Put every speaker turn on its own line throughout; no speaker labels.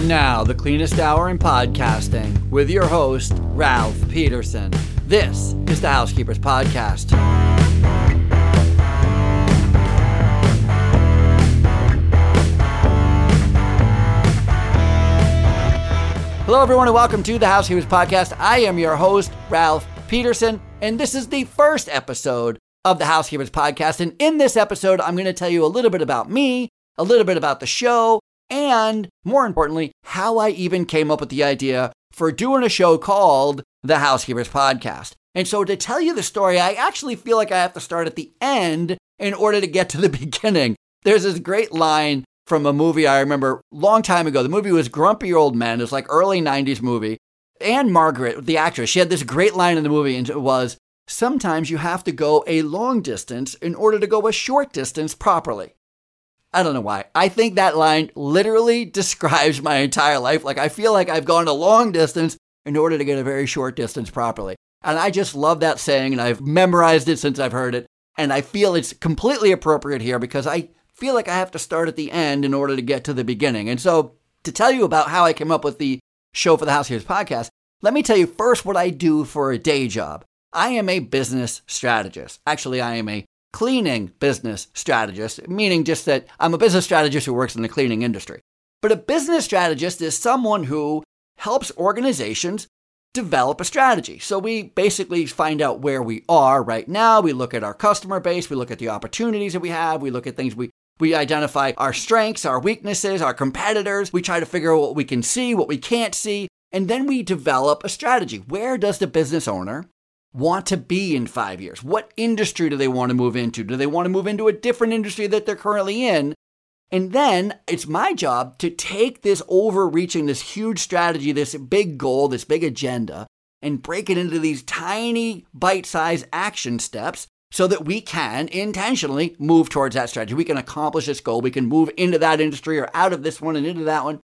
And now, the cleanest hour in podcasting with your host, Ralph Peterson. This is the Housekeepers Podcast. Hello, everyone, and welcome to the Housekeepers Podcast. I am your host, Ralph Peterson, and this is the first episode of the Housekeepers Podcast. And in this episode, I'm going to tell you a little bit about me, a little bit about the show, and more importantly, how I even came up with the idea for doing a show called the Housekeepers Podcast. And so, to tell you the story, I actually feel like I have to start at the end in order to get to the beginning. There's this great line from a movie I remember long time ago. The movie was Grumpy Old Men. It was like early 90s movie. Ann-Margret, the actress, she had this great line in the movie, and it was Sometimes you have to go a long distance in order to go a short distance properly. I don't know why. I think that line literally describes my entire life. Like, I feel like I've gone a long distance in order to get a very short distance properly. And I just love that saying, and I've memorized it since I've heard it. And I feel it's completely appropriate here because I feel like I have to start at the end in order to get to the beginning. And so, to tell you about how I came up with the show for the Housekeepers podcast, let me tell you first what I do for a day job. I am a business strategist. Actually, I am a cleaning business strategist, meaning just that I'm a business strategist who works in the cleaning industry. But a business strategist is someone who helps organizations develop a strategy. So we basically find out where we are right now. We look at our customer base, we look at the opportunities that we have, we look at things we we identify our strengths, our weaknesses, our competitors. We try to figure out what we can see, what we can't see, and then we develop a strategy. Where does the business owner want to be in five years? What industry do they want to move into? Do they want to move into a different industry that they're currently in? And then it's my job to take this overreaching, this huge strategy, this big goal, this big agenda, and break it into these tiny bite sized action steps so that we can intentionally move towards that strategy. We can accomplish this goal. We can move into that industry or out of this one and into that one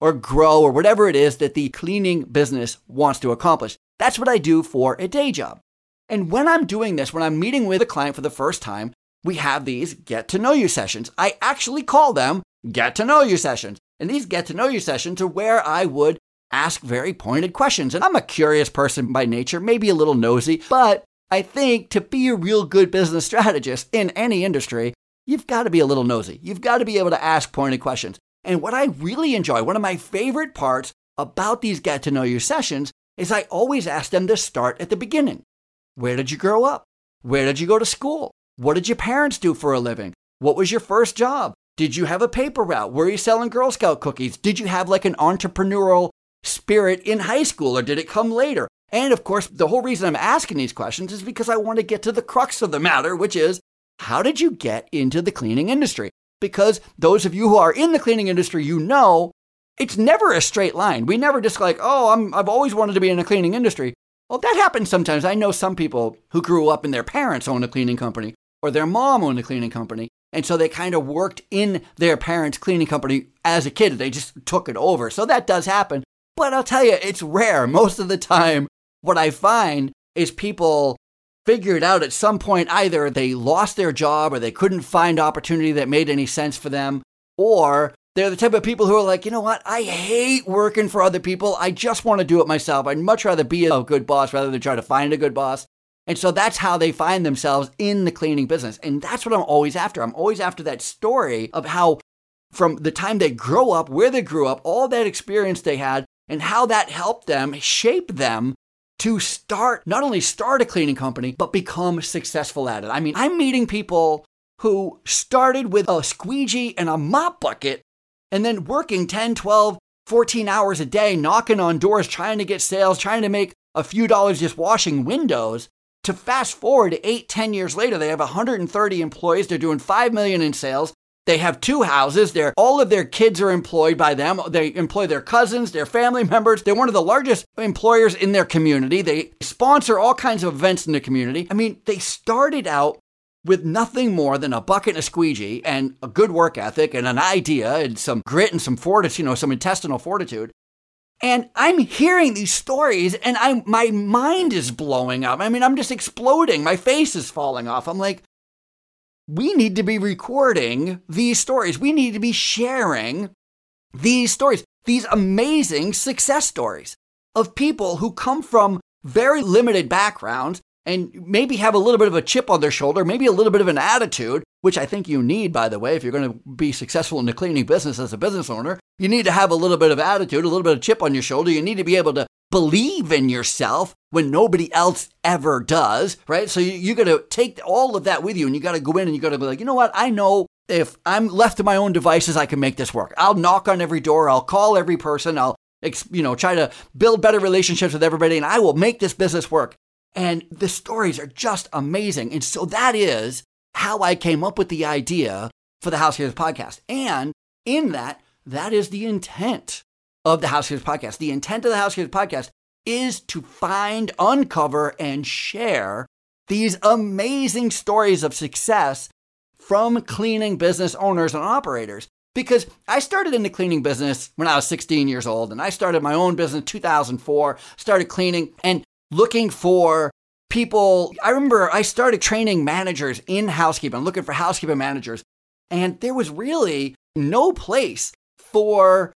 or grow or whatever it is that the cleaning business wants to accomplish. That's what I do for a day job. And when I'm doing this, when I'm meeting with a client for the first time, we have these get to know you sessions. I actually call them get to know you sessions. And these get to know you sessions are where I would ask very pointed questions. And I'm a curious person by nature, maybe a little nosy, but I think to be a real good business strategist in any industry, you've got to be a little nosy. You've got to be able to ask pointed questions. And what I really enjoy, one of my favorite parts about these get to know you sessions, is I always ask them to start at the beginning. Where did you grow up? Where did you go to school? What did your parents do for a living? What was your first job? Did you have a paper route? Were you selling Girl Scout cookies? Did you have like an entrepreneurial spirit in high school or did it come later? And of course, the whole reason I'm asking these questions is because I want to get to the crux of the matter, which is how did you get into the cleaning industry? Because those of you who are in the cleaning industry, you know it's never a straight line. We never just like, oh, I'm, I've always wanted to be in the cleaning industry. Well, that happens sometimes. I know some people who grew up and their parents owned a cleaning company or their mom owned a cleaning company. And so they kind of worked in their parents' cleaning company as a kid. They just took it over. So that does happen. But I'll tell you, it's rare. Most of the time, what I find is people figured out at some point either they lost their job or they couldn't find opportunity that made any sense for them, or they're the type of people who are like, you know what? I hate working for other people. I just want to do it myself. I'd much rather be a good boss rather than try to find a good boss. And so that's how they find themselves in the cleaning business. And that's what I'm always after. I'm always after that story of how, from the time they grow up, where they grew up, all that experience they had, and how that helped them shape them to start, not only start a cleaning company, but become successful at it. I mean, I'm meeting people who started with a squeegee and a mop bucket and then working 10, 12, 14 hours a day, knocking on doors, trying to get sales, trying to make a few dollars just washing windows. To fast forward eight, 10 years later, they have 130 employees. They're doing 5 million in sales. They have two houses. They're, all of their kids are employed by them. They employ their cousins, their family members. They're one of the largest employers in their community. They sponsor all kinds of events in the community. I mean, they started out with nothing more than a bucket and a squeegee and a good work ethic and an idea and some grit and some fortitude, you know, some intestinal fortitude. And I'm hearing these stories and I'm my mind is blowing up. I mean, I'm just exploding. My face is falling off. I'm like, we need to be recording these stories. We need to be sharing these stories. these amazing success stories of people who come from very limited backgrounds and maybe have a little bit of a chip on their shoulder, maybe a little bit of an attitude, which I think you need, by the way, if you're going to be successful in the cleaning business as a business owner. You need to have a little bit of attitude, a little bit of chip on your shoulder. You need to be able to believe in yourself when nobody else ever does, right? So you, you got to take all of that with you and you got to go in and you got to be like, you know what? I know if I'm left to my own devices, I can make this work. I'll knock on every door. I'll call every person. I'll, you know, try to build better relationships with everybody and I will make this business work. And the stories are just amazing. And so that is how I came up with the idea for the Housekeepers podcast. And in that, that is the intent of the Housekeepers podcast. The intent of the Housekeepers podcast is to find, uncover, and share these amazing stories of success from cleaning business owners and operators. Because I started in the cleaning business when I was 16 years old, and I started my own business in 2004, started cleaning, and looking for people. I remember I started training managers in housekeeping, looking for housekeeping managers, and there was really no place for,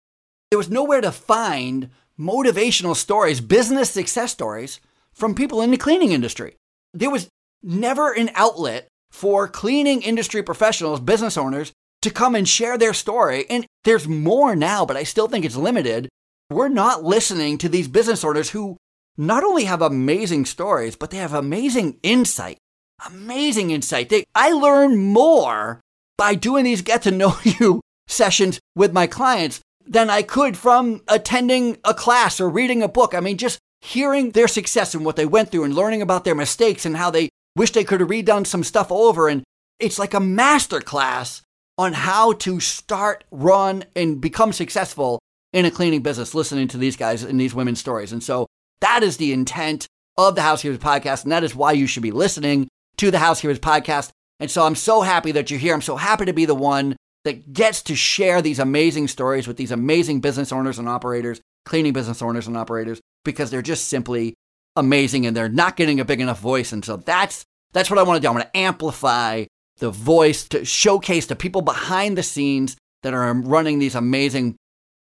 there was nowhere to find motivational stories, business success stories from people in the cleaning industry. There was never an outlet for cleaning industry professionals, business owners, to come and share their story. And there's more now, but I still think it's limited. We're not listening to these business owners who not only have amazing stories, but they have amazing insight. Amazing insight. They, I learn more by doing these get to know you sessions with my clients than I could from attending a class or reading a book. I mean, just hearing their success and what they went through and learning about their mistakes and how they wish they could have redone some stuff over. And it's like a master class on how to start, run, and become successful in a cleaning business, listening to these guys and these women's stories. And so that is the intent of the Housekeepers podcast, and that is why you should be listening to the Housekeepers podcast. And so I'm so happy that you're here. I'm so happy to be the one that gets to share these amazing stories with these amazing business owners and operators, cleaning business owners and operators, because they're just simply amazing and they're not getting a big enough voice. And so that's that's what I want to do. I want to amplify the voice to showcase the people behind the scenes that are running these amazing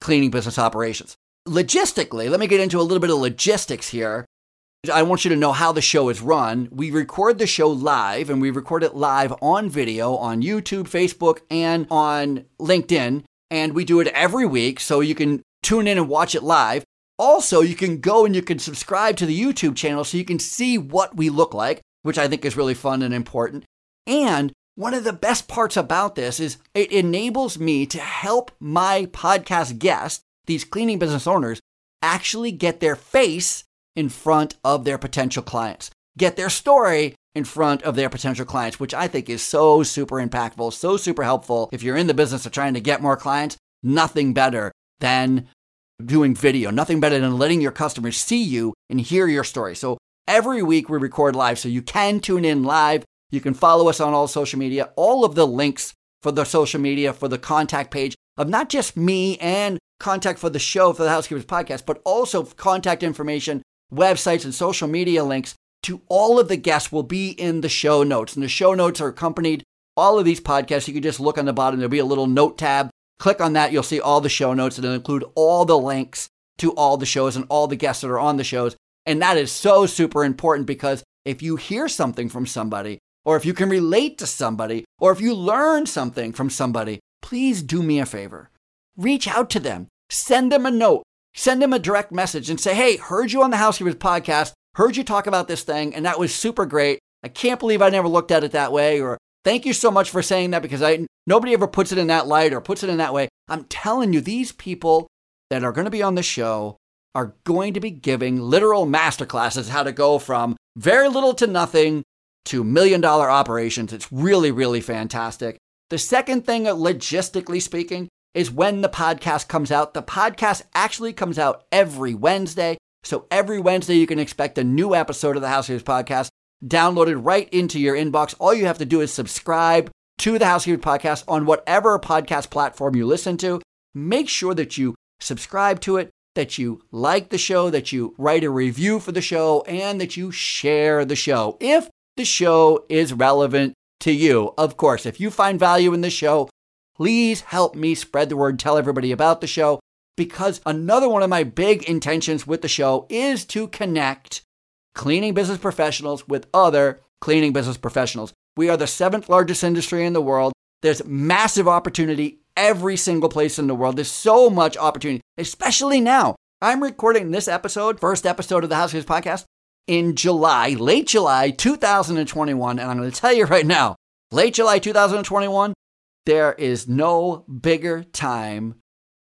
cleaning business operations logistically, let me get into a little bit of logistics here. I want you to know how the show is run. We record the show live and we record it live on video on YouTube, Facebook, and on LinkedIn. And we do it every week so you can tune in and watch it live. Also, you can go and you can subscribe to the YouTube channel so you can see what we look like, which I think is really fun and important. And one of the best parts about this is it enables me to help my podcast guest these cleaning business owners actually get their face in front of their potential clients, get their story in front of their potential clients, which I think is so super impactful, so super helpful. If you're in the business of trying to get more clients, nothing better than doing video, nothing better than letting your customers see you and hear your story. So every week we record live, so you can tune in live. You can follow us on all social media. All of the links for the social media, for the contact page of not just me and contact for the show, for the Housekeepers podcast, but also contact information, websites, and social media links to all of the guests will be in the show notes. And the show notes are accompanied all of these podcasts. You can just look on the bottom, there'll be a little note tab. Click on that, you'll see all the show notes, and it'll include all the links to all the shows and all the guests that are on the shows. And that is so super important because if you hear something from somebody, or if you can relate to somebody, or if you learn something from somebody, please do me a favor reach out to them, send them a note, send them a direct message and say, hey, heard you on the Housekeepers podcast, heard you talk about this thing, and that was super great. I can't believe I never looked at it that way, or thank you so much for saying that because I nobody ever puts it in that light or puts it in that way. I'm telling you, these people that are going to be on the show are going to be giving literal masterclasses how to go from very little to nothing to million dollar operations. It's really, really fantastic. The second thing, logistically speaking, is when the podcast comes out. The podcast actually comes out every Wednesday. So every Wednesday, you can expect a new episode of the Housekeepers Podcast downloaded right into your inbox. All you have to do is subscribe to the Housekeepers Podcast on whatever podcast platform you listen to. Make sure that you subscribe to it, that you like the show, that you write a review for the show, and that you share the show if the show is relevant to you. Of course, if you find value in the show, Please help me spread the word, tell everybody about the show. because another one of my big intentions with the show is to connect cleaning business professionals with other cleaning business professionals. We are the seventh largest industry in the world. There's massive opportunity every single place in the world. There's so much opportunity, especially now. I'm recording this episode, first episode of the Housekeepers podcast, in July, late July 2021. And I'm going to tell you right now, late July 2021, there is no bigger time.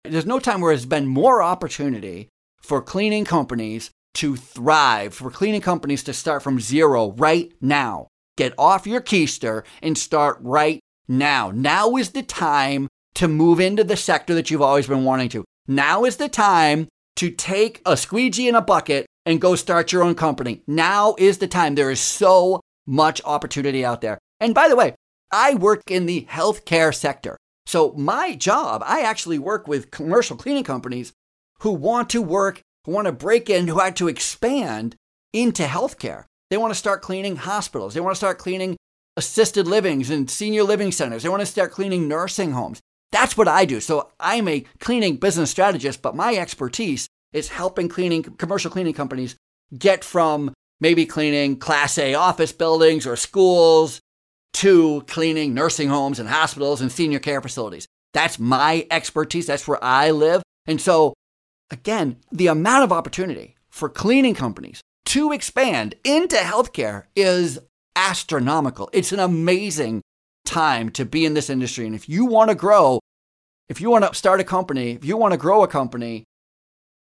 There's no time where there's been more opportunity for cleaning companies to thrive, for cleaning companies to start from zero right now. Get off your keister and start right now. Now is the time to move into the sector that you've always been wanting to. Now is the time to take a squeegee and a bucket and go start your own company. Now is the time. There is so much opportunity out there. And by the way, I work in the healthcare sector. So my job, I actually work with commercial cleaning companies who want to work, who want to break in, who want to expand into healthcare. They want to start cleaning hospitals. They want to start cleaning assisted livings and senior living centers. They want to start cleaning nursing homes. That's what I do. So I'm a cleaning business strategist, but my expertise is helping cleaning commercial cleaning companies get from maybe cleaning class A office buildings or schools to cleaning nursing homes and hospitals and senior care facilities. That's my expertise. That's where I live. And so again, the amount of opportunity for cleaning companies to expand into healthcare is astronomical. It's an amazing time to be in this industry. And if you want to grow, if you want to start a company, if you want to grow a company,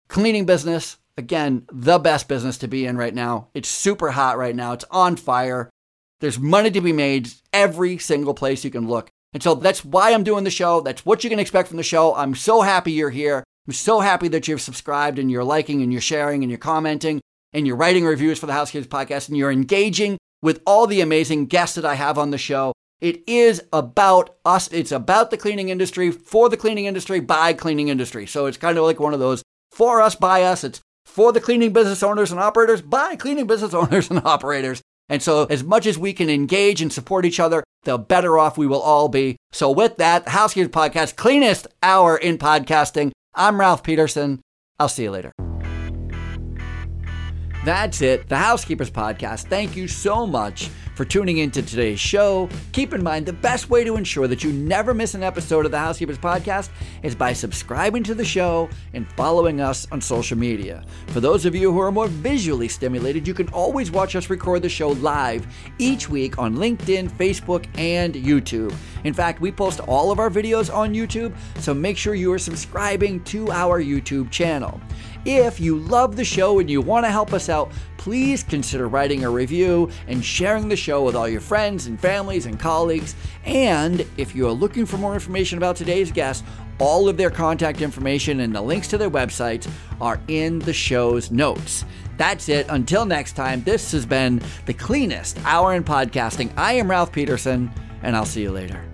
cleaning business, again, the best business to be in right now. It's super hot right now. It's on fire. There's money to be made every single place you can look. And so that's why I'm doing the show. That's what you can expect from the show. I'm so happy you're here. I'm so happy that you've subscribed and you're liking and you're sharing and you're commenting and you're writing reviews for the Housekeepers podcast and you're engaging with all the amazing guests that I have on the show. It is about us. It's about the cleaning industry, for the cleaning industry, by cleaning industry. So it's kind of like one of those for us, by us. It's for the cleaning business owners and operators, by cleaning business owners and operators. And so, as much as we can engage and support each other, the better off we will all be. So, with that, the Housekeepers Podcast, cleanest hour in podcasting. I'm Ralph Peterson. I'll see you later. That's it, the Housekeepers Podcast. Thank you so much for tuning into today's show. Keep in mind the best way to ensure that you never miss an episode of the Housekeepers Podcast is by subscribing to the show and following us on social media. For those of you who are more visually stimulated, you can always watch us record the show live each week on LinkedIn, Facebook, and YouTube. In fact, we post all of our videos on YouTube, so make sure you are subscribing to our YouTube channel. If you love the show and you want to help us out, please consider writing a review and sharing the show with all your friends and families and colleagues. And if you are looking for more information about today's guest, all of their contact information and the links to their websites are in the show's notes. That's it. Until next time, this has been the cleanest hour in podcasting. I am Ralph Peterson, and I'll see you later.